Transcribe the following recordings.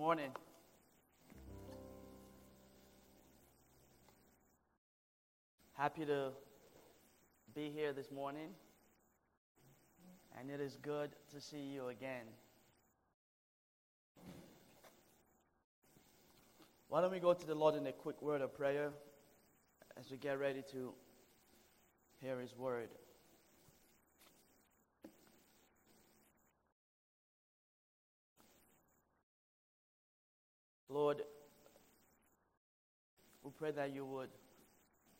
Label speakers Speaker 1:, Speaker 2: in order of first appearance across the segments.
Speaker 1: morning. Happy to be here this morning, and it is good to see you again. Why don't we go to the Lord in a quick word of prayer as we get ready to hear His word? Lord, we pray that you would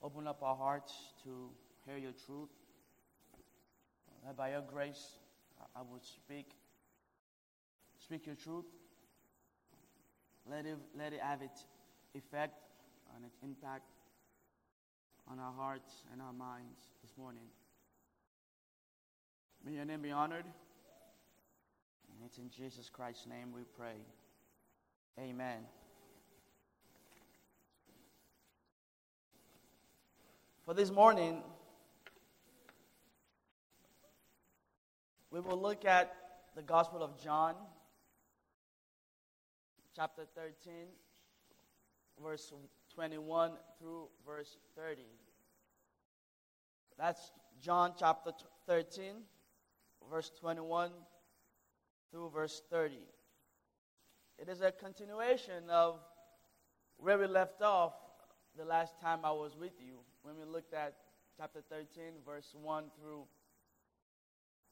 Speaker 1: open up our hearts to hear your truth. That by your grace, I would speak, speak your truth. Let it, let it have its effect and its impact on our hearts and our minds this morning. May your name be honored. And it's in Jesus Christ's name we pray. Amen. For this morning, we will look at the Gospel of John, chapter 13, verse 21 through verse 30. That's John chapter 13, verse 21 through verse 30. It is a continuation of where we left off the last time I was with you, when we looked at chapter 13, verse 1 through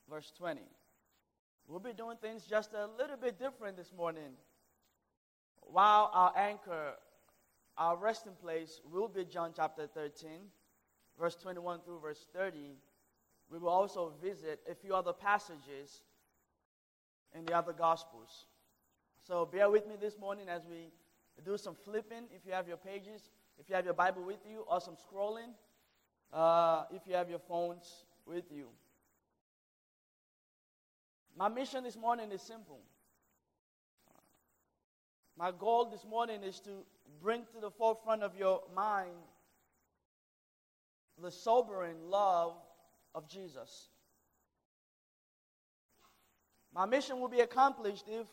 Speaker 1: verse 20. We'll be doing things just a little bit different this morning. While our anchor, our resting place will be John chapter 13, verse 21 through verse 30, we will also visit a few other passages in the other Gospels. So bear with me this morning as we do some flipping. If you have your pages, if you have your Bible with you, or some scrolling, uh, if you have your phones with you. My mission this morning is simple. My goal this morning is to bring to the forefront of your mind the sobering love of Jesus. My mission will be accomplished if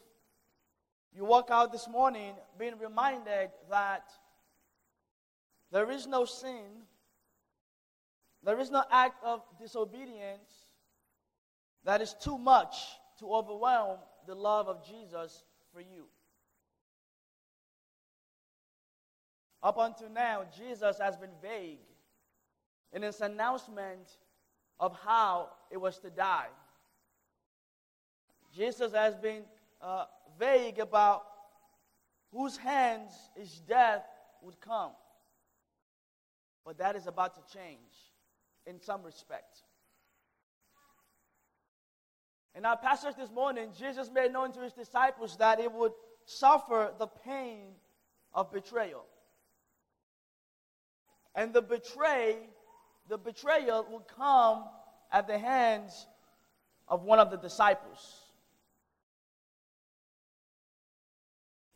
Speaker 1: you walk out this morning being reminded that there is no sin, there is no act of disobedience that is too much to overwhelm the love of Jesus for you. Up until now, Jesus has been vague in his announcement of how it was to die. Jesus has been uh, vague about whose hands his death would come. But that is about to change in some respect. In our passage this morning, Jesus made known to his disciples that he would suffer the pain of betrayal. And the betray, the betrayal will come at the hands of one of the disciples.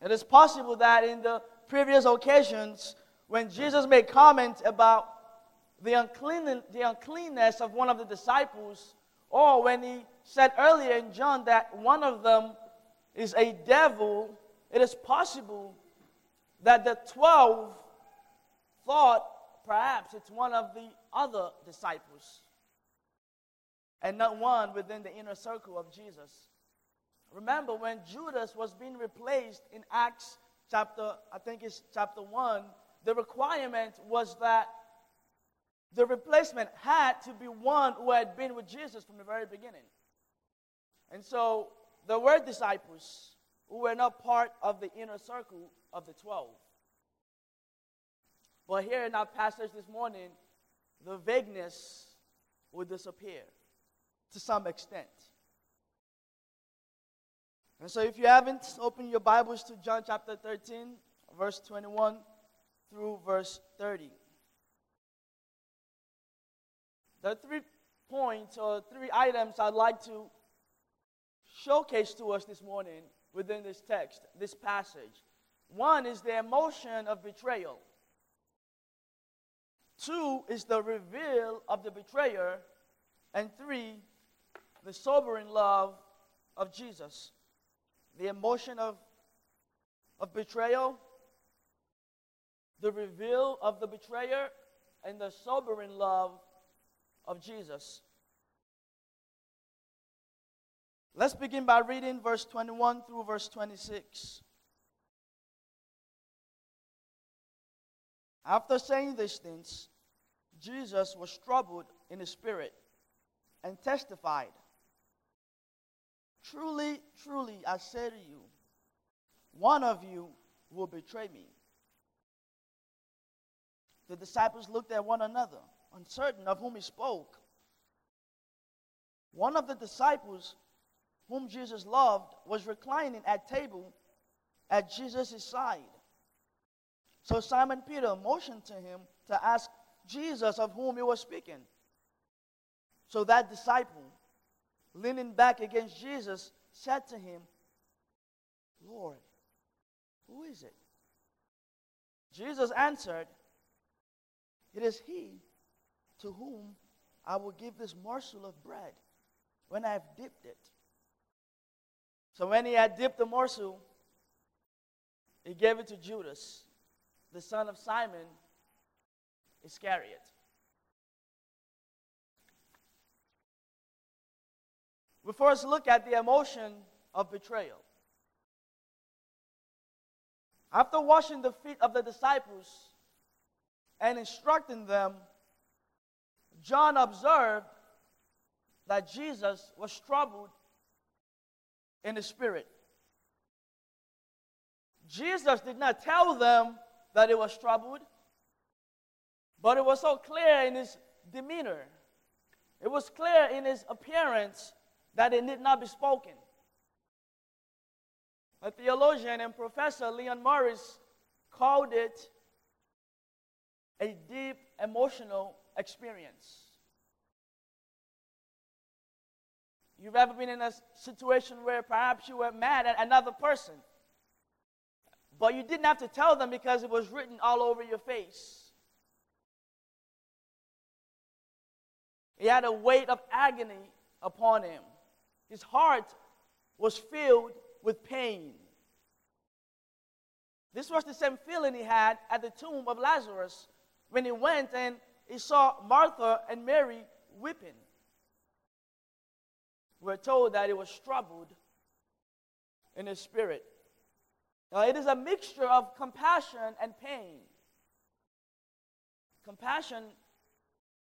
Speaker 1: It is possible that in the previous occasions, when Jesus made comment about the, unclean, the uncleanness of one of the disciples, or when he said earlier in John that one of them is a devil, it is possible that the 12 thought perhaps it's one of the other disciples and not one within the inner circle of Jesus. Remember when Judas was being replaced in Acts chapter, I think it's chapter 1, the requirement was that the replacement had to be one who had been with Jesus from the very beginning. And so there were disciples who were not part of the inner circle of the 12. But here in our passage this morning, the vagueness will disappear to some extent. And so, if you haven't, open your Bibles to John chapter 13, verse 21 through verse 30. There are three points or three items I'd like to showcase to us this morning within this text, this passage. One is the emotion of betrayal, two is the reveal of the betrayer, and three, the sobering love of Jesus the emotion of of betrayal, the reveal of the betrayer, and the sobering love of Jesus. Let's begin by reading verse 21 through verse 26. After saying these things, Jesus was troubled in his spirit and testified Truly, truly, I say to you, one of you will betray me. The disciples looked at one another, uncertain of whom he spoke. One of the disciples whom Jesus loved was reclining at table at Jesus' side. So Simon Peter motioned to him to ask Jesus of whom he was speaking. So that disciple, leaning back against Jesus, said to him, Lord, who is it? Jesus answered, It is he to whom I will give this morsel of bread when I have dipped it. So when he had dipped the morsel, he gave it to Judas, the son of Simon Iscariot. We first look at the emotion of betrayal. After washing the feet of the disciples and instructing them, John observed that Jesus was troubled in the spirit. Jesus did not tell them that he was troubled, but it was so clear in his demeanor. It was clear in his appearance that it need not be spoken. A theologian and professor, Leon Morris, called it a deep emotional experience. You've ever been in a situation where perhaps you were mad at another person, but you didn't have to tell them because it was written all over your face. He had a weight of agony upon him. His heart was filled with pain. This was the same feeling he had at the tomb of Lazarus when he went and he saw Martha and Mary weeping. We're told that he was troubled in his spirit. Now, it is a mixture of compassion and pain. Compassion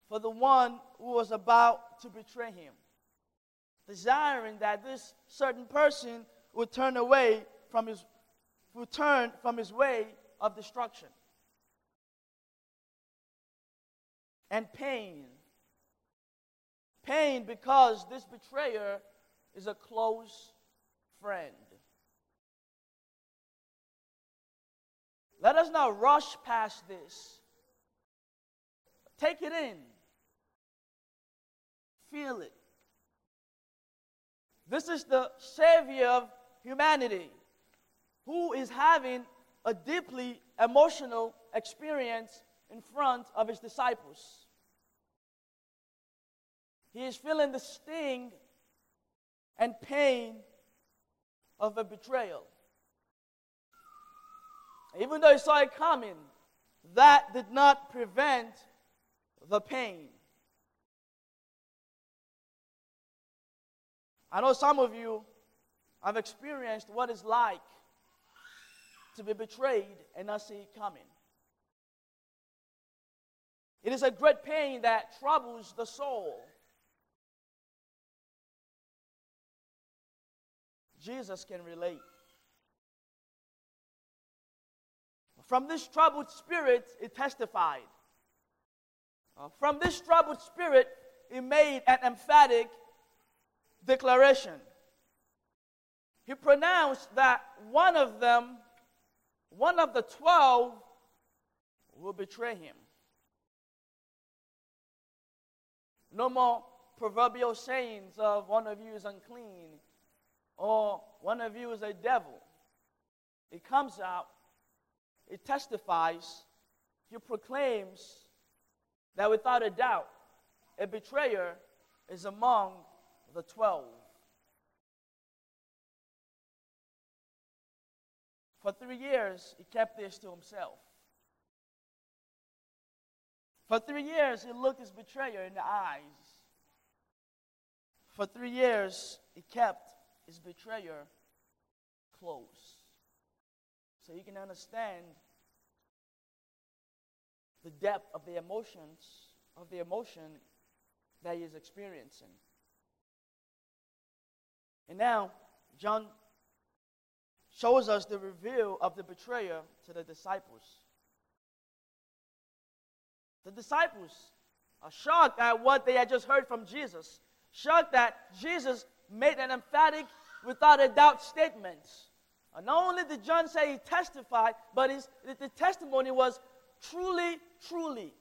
Speaker 1: for the one who was about to betray him desiring that this certain person would turn away from his would turn from his way of destruction. And pain. Pain because this betrayer is a close friend. Let us not rush past this. Take it in. Feel it. This is the Savior of humanity who is having a deeply emotional experience in front of his disciples. He is feeling the sting and pain of a betrayal. Even though he saw it coming, that did not prevent the pain. I know some of you have experienced what it's like to be betrayed and not see it coming. It is a great pain that troubles the soul. Jesus can relate. From this troubled spirit, it testified. Uh, from this troubled spirit, it made an emphatic declaration. He pronounced that one of them, one of the twelve, will betray him. No more proverbial sayings of one of you is unclean or one of you is a devil. It comes out, it testifies, he proclaims that without a doubt, a betrayer is among the twelve. For three years, he kept this to himself. For three years, he looked his betrayer in the eyes. For three years, he kept his betrayer close. So you can understand the depth of the emotions, of the emotion that he is experiencing. And now, John shows us the reveal of the betrayer to the disciples. The disciples are shocked at what they had just heard from Jesus, shocked that Jesus made an emphatic, without a doubt statement. And not only did John say he testified, but his, the testimony was truly, truly,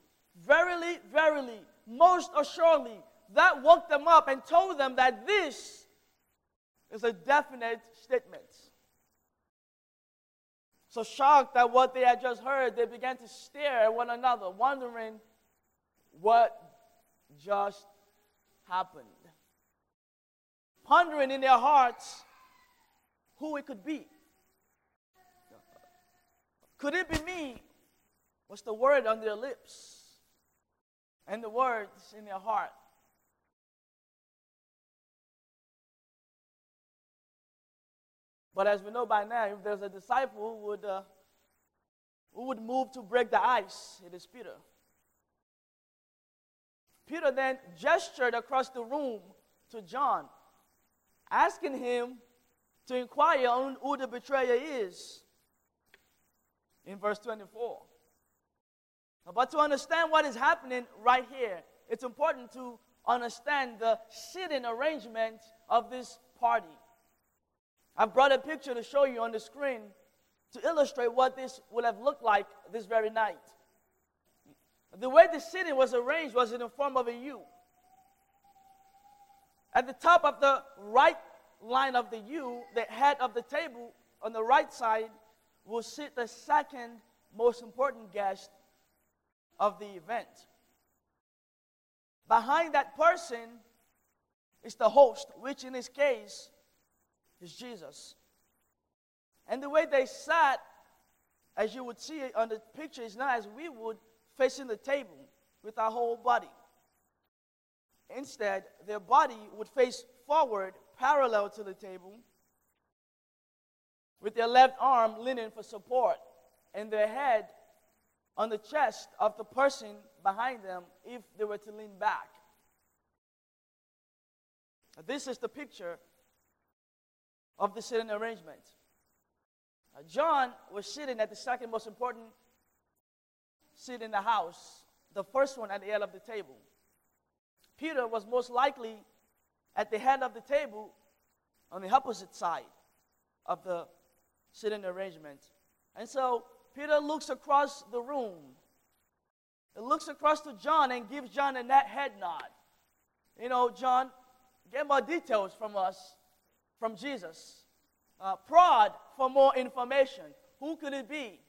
Speaker 1: verily, verily, most assuredly. That woke them up and told them that this is a definite statement. So shocked at what they had just heard, they began to stare at one another, wondering what just happened. Pondering in their hearts who it could be. Could it be me? Was the word on their lips and the words in their heart. But as we know by now, if there's a disciple who would, uh, who would move to break the ice, it is Peter. Peter then gestured across the room to John, asking him to inquire on who the betrayer is. In verse 24. But to understand what is happening right here, it's important to understand the seating arrangement of this party. I've brought a picture to show you on the screen to illustrate what this would have looked like this very night. The way the seating was arranged was in the form of a U. At the top of the right line of the U, the head of the table on the right side will sit the second most important guest of the event. Behind that person is the host, which in this case is Jesus. And the way they sat, as you would see on the picture, is not as we would facing the table with our whole body. Instead, their body would face forward parallel to the table, with their left arm leaning for support, and their head on the chest of the person behind them if they were to lean back. This is the picture of the sitting arrangement. John was sitting at the second most important seat in the house, the first one at the head of the table. Peter was most likely at the head of the table on the opposite side of the sitting arrangement. And so Peter looks across the room. He looks across to John and gives John a head nod. You know, John, get more details from us from Jesus. Uh, prod for more information. Who could it be?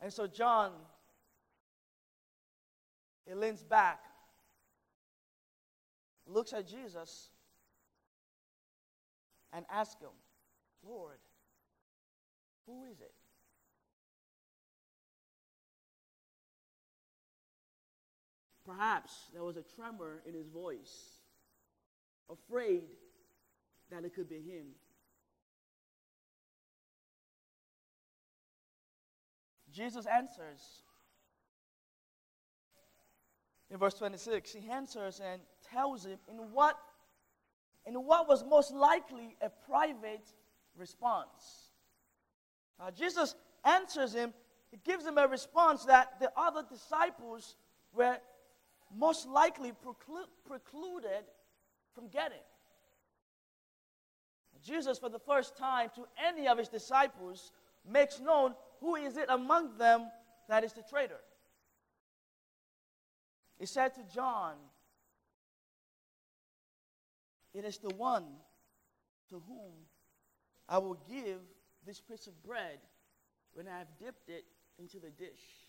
Speaker 1: And so John, he leans back, looks at Jesus, and asks him, Lord, who is it? Perhaps there was a tremor in his voice, afraid that it could be him. Jesus answers. In verse 26, he answers and tells him in what, in what was most likely a private response. Uh, Jesus answers him, he gives him a response that the other disciples were most likely preclu- precluded from getting. Jesus, for the first time to any of his disciples, makes known who is it among them that is the traitor. He said to John, It is the one to whom I will give this piece of bread when I have dipped it into the dish.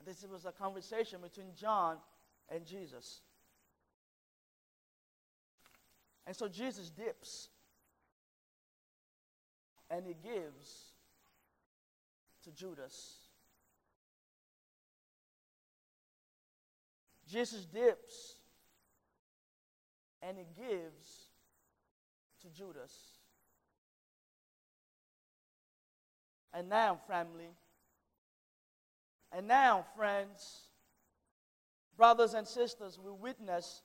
Speaker 1: And this was a conversation between John and Jesus. And so Jesus dips and he gives to Judas. Jesus dips and he gives to Judas. And now, family, and now, friends, brothers and sisters, we witness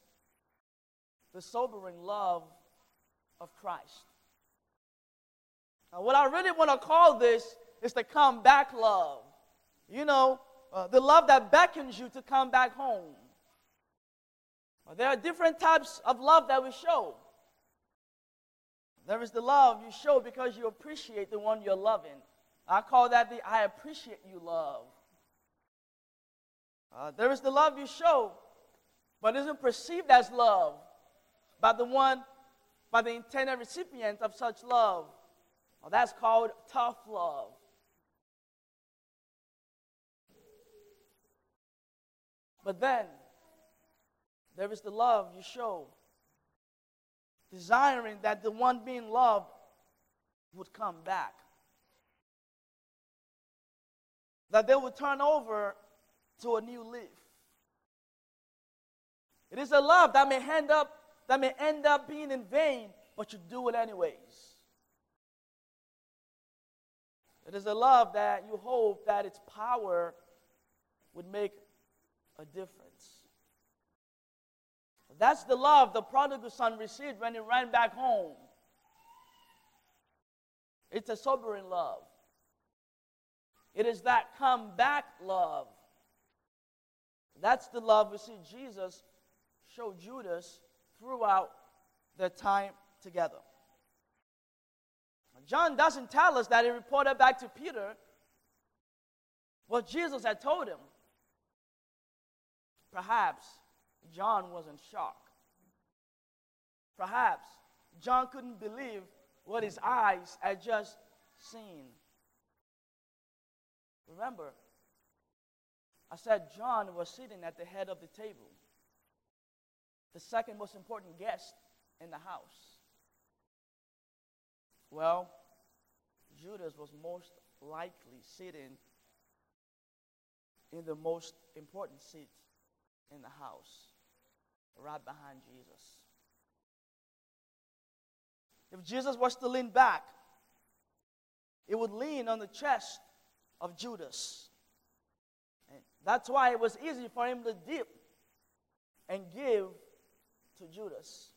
Speaker 1: the sobering love of Christ. Now, what I really want to call this is the come back love. You know, uh, the love that beckons you to come back home. There are different types of love that we show. There is the love you show because you appreciate the one you're loving. I call that the I appreciate you love. Uh, there is the love you show, but isn't perceived as love by the one, by the intended recipient of such love. Well, that's called tough love. But then, there is the love you show, desiring that the one being loved would come back. That they would turn over to a new leaf. It is a love that may end up that may end up being in vain, but you do it anyways. It is a love that you hope that its power would make a difference. That's the love the prodigal son received when he ran back home. It's a sobering love. It is that come back love. That's the love we see Jesus show Judas throughout their time together. John doesn't tell us that he reported back to Peter what Jesus had told him. Perhaps John was in shock. Perhaps John couldn't believe what his eyes had just seen. Remember, I said John was sitting at the head of the table, the second most important guest in the house. Well, Judas was most likely sitting in the most important seat in the house right behind Jesus. If Jesus was to lean back, it would lean on the chest of Judas. That's why it was easy for him to dip and give to Judas.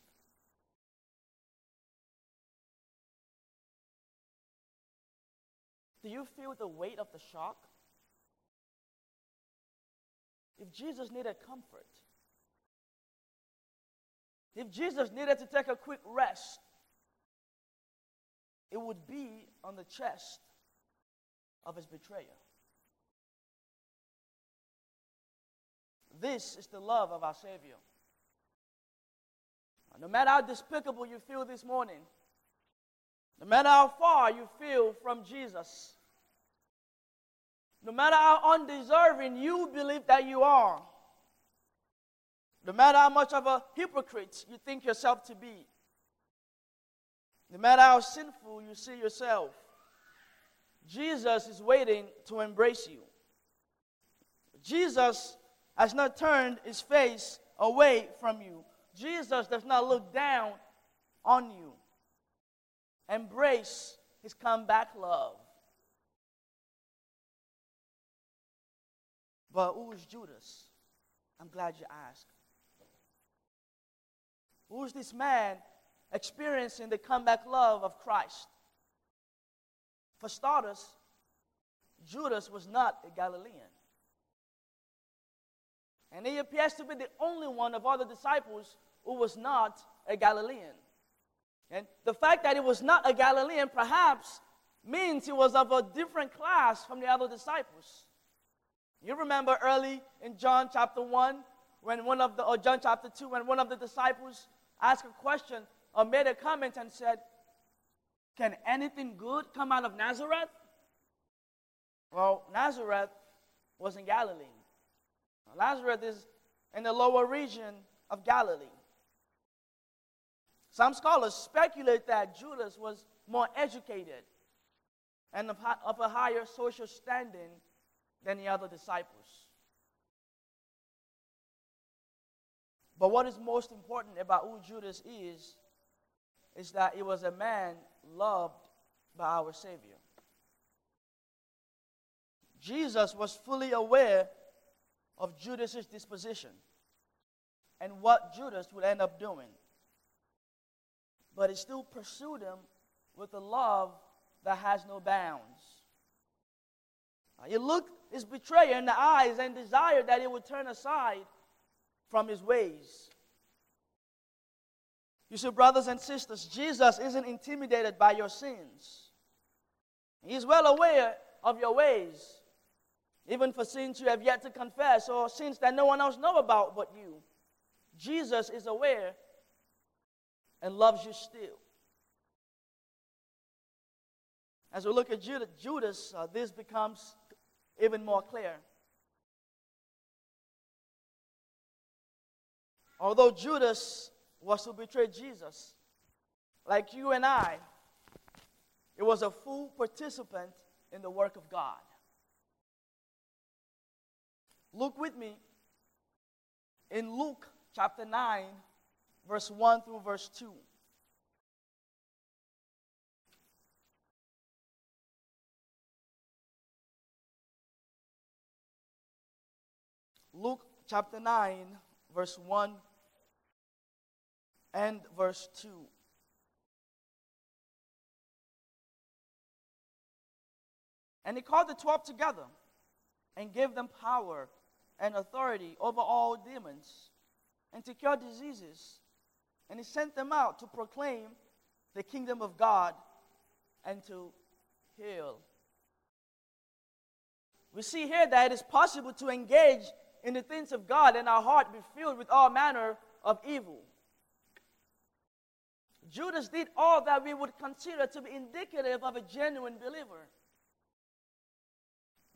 Speaker 1: Do you feel the weight of the shock? If Jesus needed comfort, if Jesus needed to take a quick rest, it would be on the chest of his betrayer. This is the love of our Savior. No matter how despicable you feel this morning, no matter how far you feel from Jesus, no matter how undeserving you believe that you are, no matter how much of a hypocrite you think yourself to be, no matter how sinful you see yourself, Jesus is waiting to embrace you. Jesus has not turned his face away from you. Jesus does not look down on you. Embrace his comeback love. But who is Judas? I'm glad you asked. Who's this man experiencing the comeback love of Christ? For starters, Judas was not a Galilean. And he appears to be the only one of all the disciples who was not a Galilean. And the fact that he was not a Galilean perhaps means he was of a different class from the other disciples. You remember early in John chapter 1 when one of the or John chapter 2 when one of the disciples asked a question or made a comment and said, Can anything good come out of Nazareth? Well, Nazareth was in Galilee. Nazareth is in the lower region of Galilee. Some scholars speculate that Judas was more educated and of, of a higher social standing than the other disciples. But what is most important about who Judas is, is that he was a man loved by our Savior. Jesus was fully aware of Judas's disposition and what Judas would end up doing. But he still pursued him with a love that has no bounds. He looked his betrayer in the eyes and desired that he would turn aside from his ways. You see, brothers and sisters, Jesus isn't intimidated by your sins. He's well aware of your ways, even for sins you have yet to confess or sins that no one else know about but you. Jesus is aware and loves you still. As we look at Judas, uh, this becomes even more clear. Although Judas was to betray Jesus, like you and I, it was a full participant in the work of God. Look with me in Luke chapter 9, verse 1 through verse 2. Luke chapter 9, verse 1 and verse 2. And he called the twelve together and gave them power and authority over all demons and to cure diseases. And he sent them out to proclaim the kingdom of God and to heal. We see here that it is possible to engage in the things of God and our heart be filled with all manner of evil. Judas did all that we would consider to be indicative of a genuine believer.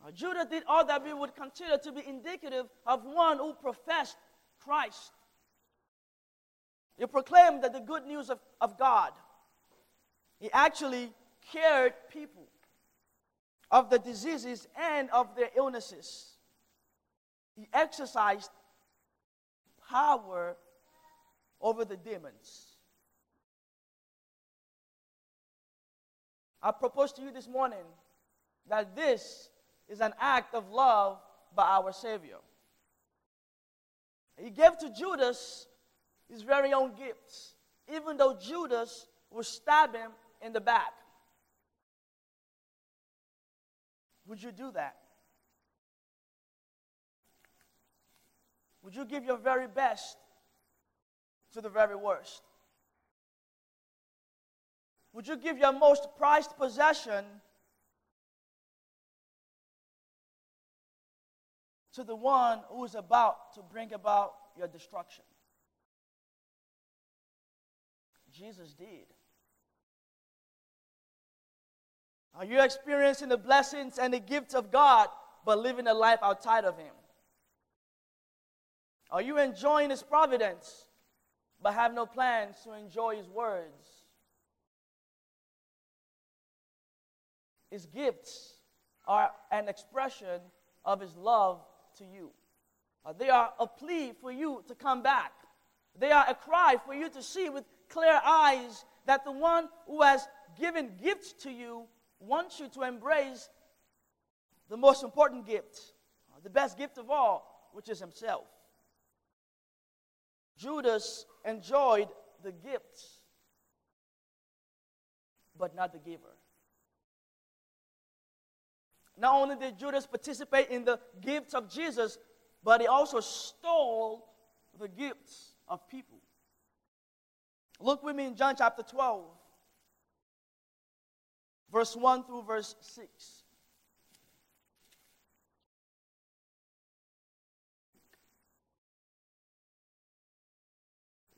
Speaker 1: Now, Judas did all that we would consider to be indicative of one who professed Christ. He proclaimed that the good news of, of God. He actually cured people of the diseases and of their illnesses. He exercised power over the demons. I propose to you this morning that this is an act of love by our Savior. He gave to Judas his very own gifts, even though Judas would stab him in the back. Would you do that? Would you give your very best to the very worst? Would you give your most prized possession to the one who is about to bring about your destruction? Jesus did. Are you experiencing the blessings and the gifts of God but living a life outside of Him? Are you enjoying His providence but have no plans to enjoy His words? His gifts are an expression of His love to you. Uh, they are a plea for you to come back. They are a cry for you to see with clear eyes that the one who has given gifts to you wants you to embrace the most important gift, uh, the best gift of all, which is Himself. Judas enjoyed the gifts, but not the giver. Not only did Judas participate in the gifts of Jesus, but he also stole the gifts of people. Look with me in John chapter 12, verse 1 through verse 6.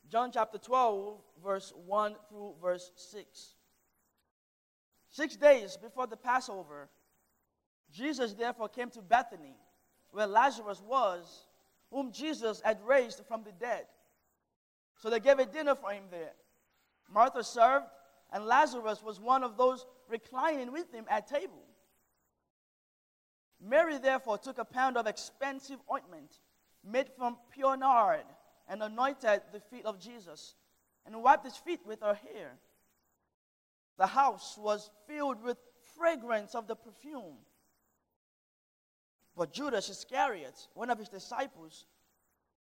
Speaker 1: John chapter 12, verse 1 through verse 6. Six days before the Passover, Jesus therefore came to Bethany, where Lazarus was, whom Jesus had raised from the dead. So they gave a dinner for him there. Martha served, and Lazarus was one of those reclining with him at table. Mary therefore took a pound of expensive ointment made from pure nard and anointed the feet of Jesus and wiped his feet with her hair. The house was filled with fragrance of the perfume. But Judas Iscariot, one of his disciples,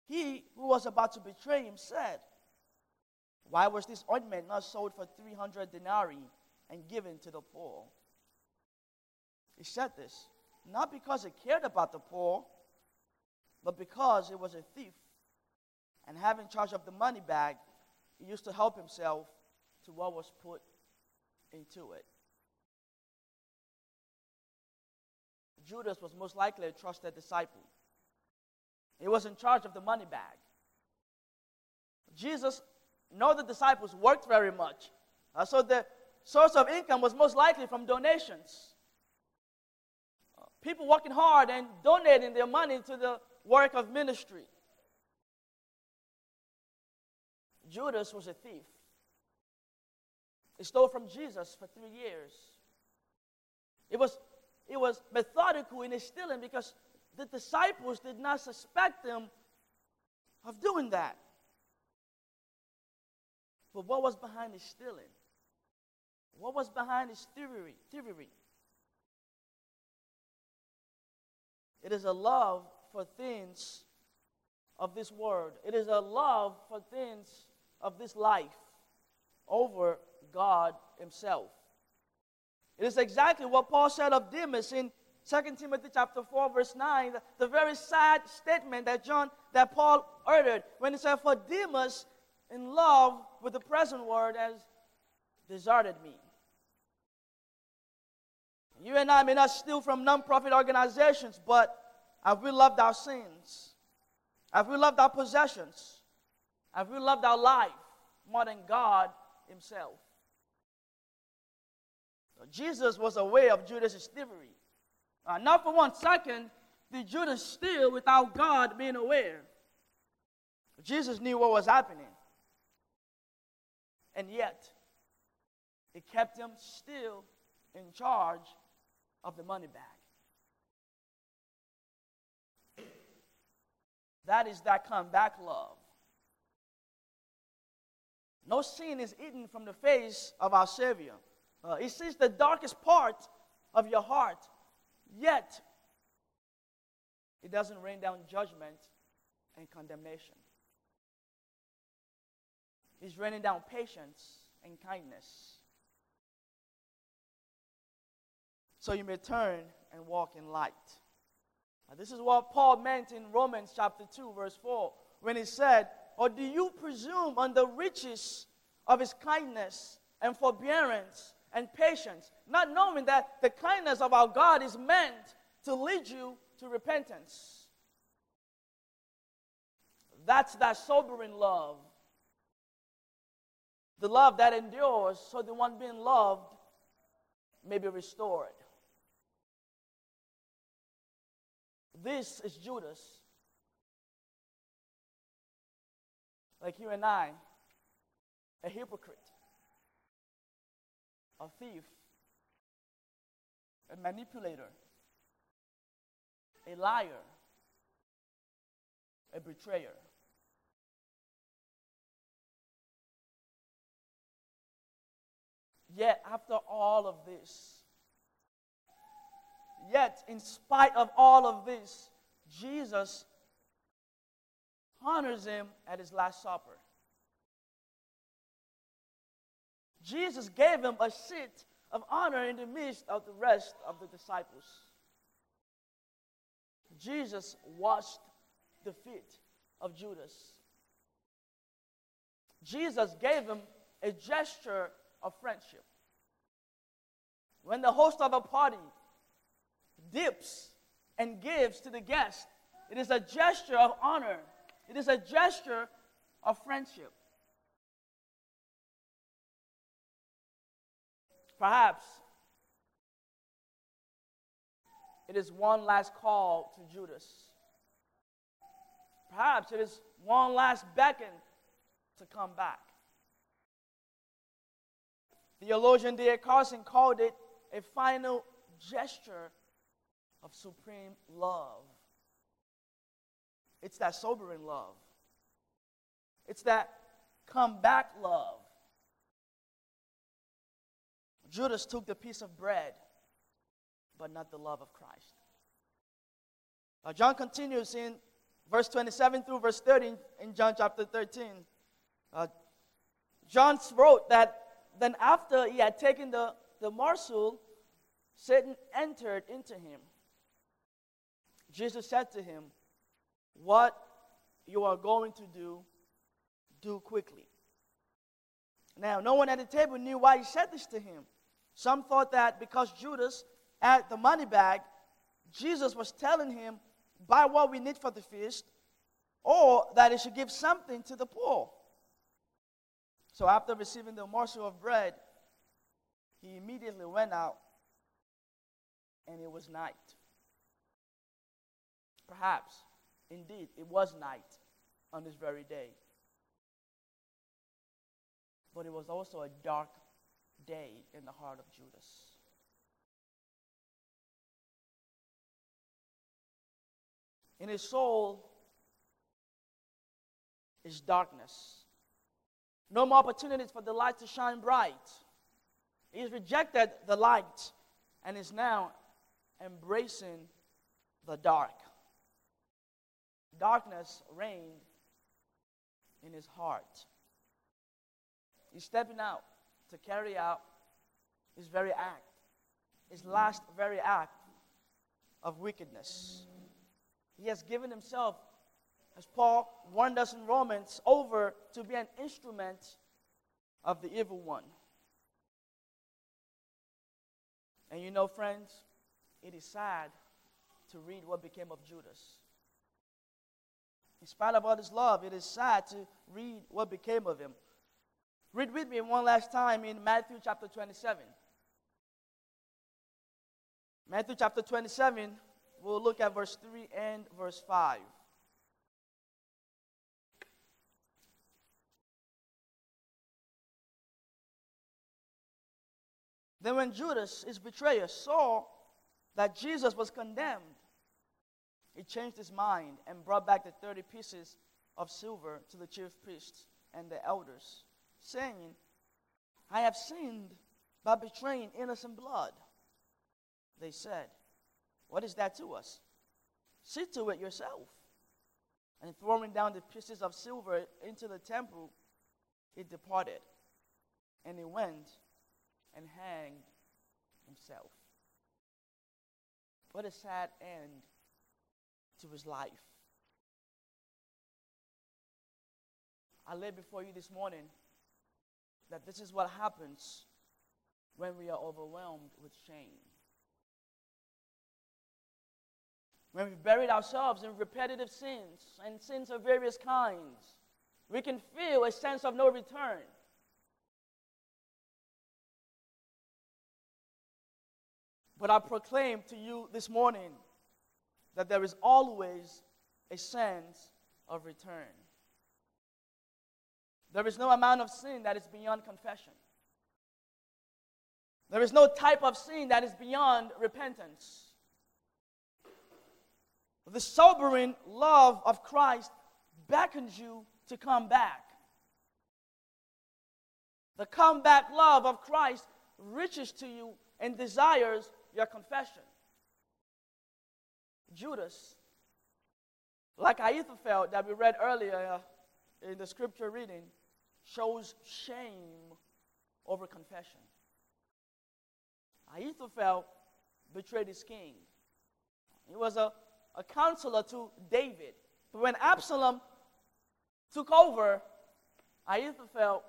Speaker 1: he who was about to betray him, said, Why was this ointment not sold for 300 denarii and given to the poor? He said this not because he cared about the poor, but because he was a thief. And having charge of the money bag, he used to help himself to what was put into it. Judas was most likely a trusted disciple. He was in charge of the money bag. Jesus, no the disciples worked very much. Uh, so the source of income was most likely from donations. Uh, people working hard and donating their money to the work of ministry. Judas was a thief. He stole from Jesus for three years. It was, it was methodical in his stealing because the disciples did not suspect him of doing that. But what was behind his stealing? What was behind his thievery? thievery? It is a love for things of this world. It is a love for things of this life over God Himself. It is exactly what Paul said of Demas in 2 Timothy chapter 4, verse 9, the, very sad statement that John, that Paul uttered when he said, For Demas, in love with the present world, has deserted me. You and I may not steal from non-profit organizations, but have we loved our sins? Have we loved our possessions? Have we loved our life more than God Himself? Jesus was aware of Judas' thievery. Uh, not for one second did Judas steal without God being aware. Jesus knew what was happening. And yet, it kept him still in charge of the money bag. That is that come back love. No sin is eaten from the face of our Savior. Uh, he sees the darkest part of your heart, yet it doesn't rain down judgment and condemnation. He's raining down patience and kindness. So you may turn and walk in light. Now, this is what Paul meant in Romans chapter 2, verse 4, when he said, Or do you presume on the riches of his kindness and forbearance and patience, not knowing that the kindness of our God is meant to lead you to repentance? That's that sobering love. The love that endures so the one being loved may be restored. This is Judas. Like you and I, a hypocrite, a thief, a manipulator, a liar, a betrayer. Yet, after all of this, Yet, in spite of all of this, Jesus honors him at his Last Supper. Jesus gave him a seat of honor in the midst of the rest of the disciples. Jesus washed the feet of Judas. Jesus gave him a gesture of friendship. When the host of a party dips and gives to the guest. It is a gesture of honor, it is a gesture of friendship. Perhaps it is one last call to Judas. Perhaps it is one last beckon to come back. Theologian D.A. Carson called it a final gesture of supreme love. It's that sobering love. It's that come back love. Judas took the piece of bread, but not the love of Christ. Now, John continues in verse 27 through verse 30 in John chapter 13. Uh, John wrote that then after he had taken the, the morsel, Satan entered into him. Jesus said to him, What you are going to do, do quickly. Now, no one at the table knew why he said this to him. Some thought that because Judas had the money bag, Jesus was telling him, Buy what we need for the feast, or that he should give something to the poor. So after receiving the morsel of bread, he immediately went out, and it was night. Perhaps, indeed, it was night on this very day. But it was also a dark day in the heart of Judas. In his soul is darkness. No more opportunities for the light to shine bright. He's rejected the light and is now embracing the dark. Darkness reigned in his heart. He's stepping out to carry out his very act, his last very act of wickedness. He has given himself, as Paul warned us in Romans, over to be an instrument of the evil one. And you know, friends, it is sad to read what became of Judas. In spite of all his love, it is sad to read what became of him. Read with me one last time in Matthew chapter 27. Matthew chapter 27, we'll look at verse 3 and verse 5. Then, when Judas, his betrayer, saw that Jesus was condemned, he changed his mind and brought back the 30 pieces of silver to the chief priests and the elders saying, I have sinned by betraying innocent blood. They said, What is that to us? See to it yourself. And throwing down the pieces of silver into the temple, he departed. And he went and hanged himself. What a sad end to his life. I lay before you this morning that this is what happens when we are overwhelmed with shame. When we've buried ourselves in repetitive sins and sins of various kinds, we can feel a sense of no return. But I proclaim to you this morning that there is always a sense of return. There is no amount of sin that is beyond confession. There is no type of sin that is beyond repentance. The sobering love of Christ beckons you to come back. The comeback love of Christ reaches to you and desires your confession. Judas, like Ahithophel that we read earlier in the scripture reading, shows shame over confession. Ahithophel betrayed his king. He was a, a counselor to David. But when Absalom took over, Ahithophel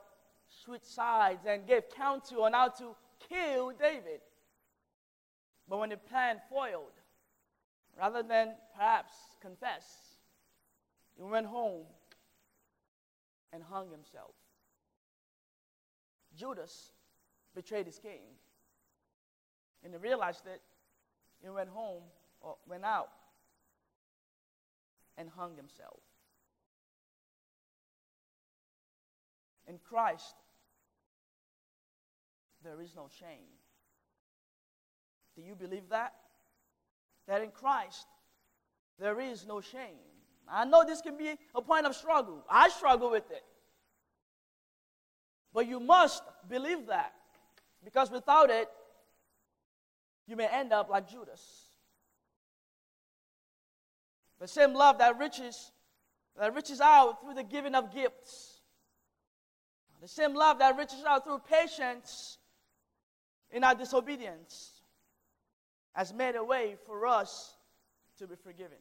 Speaker 1: switched sides and gave counsel on how to kill David. But when the plan foiled, rather than perhaps confess, he went home and hung himself. Judas betrayed his king. And he realized it. He went home or went out and hung himself. In Christ, there is no shame. Do you believe that? That in Christ, there is no shame. I know this can be a point of struggle. I struggle with it. But you must believe that. Because without it, you may end up like Judas. The same love that reaches, that reaches out through the giving of gifts. The same love that reaches out through patience in our disobedience has made a way for us to be forgiven.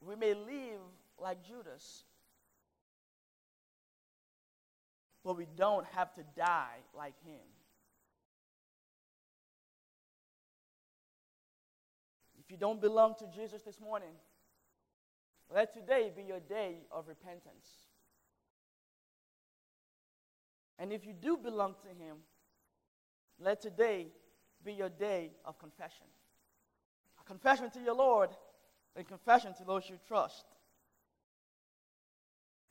Speaker 1: We may live like Judas, but we don't have to die like him. If you don't belong to Jesus this morning, let today be your day of repentance. And if you do belong to Him, let today be your day of confession. A confession to your Lord and confession to those you trust.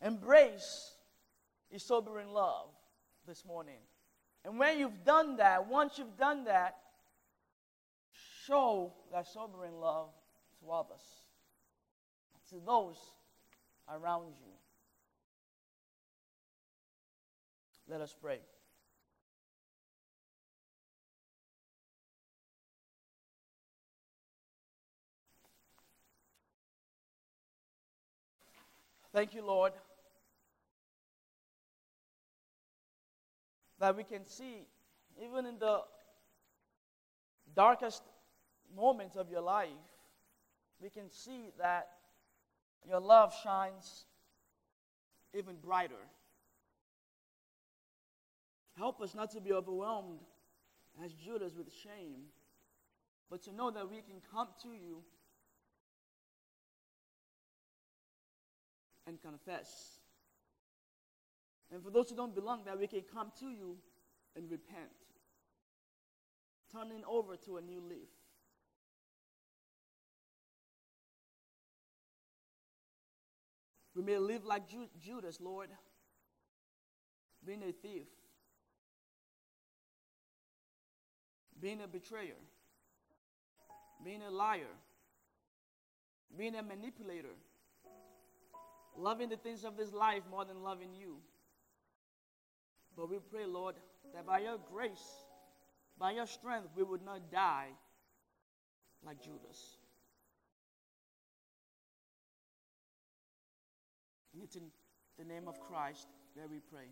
Speaker 1: Embrace His sobering love this morning. And when you've done that, once you've done that, show that sobering love to others, to those around you. Let us pray. Thank you, Lord, that we can see, even in the darkest moments of your life, we can see that your love shines even brighter. Help us not to be overwhelmed as Judas with shame, but to know that we can come to you and confess. And for those who don't belong, that we can come to you and repent, turning over to a new leaf. We may live like Ju- Judas, Lord, being a thief, being a betrayer, being a liar, being a manipulator, loving the things of this life more than loving you. But we pray, Lord, that by your grace, by your strength, we would not die like Judas. And it's in the name of Christ that we pray.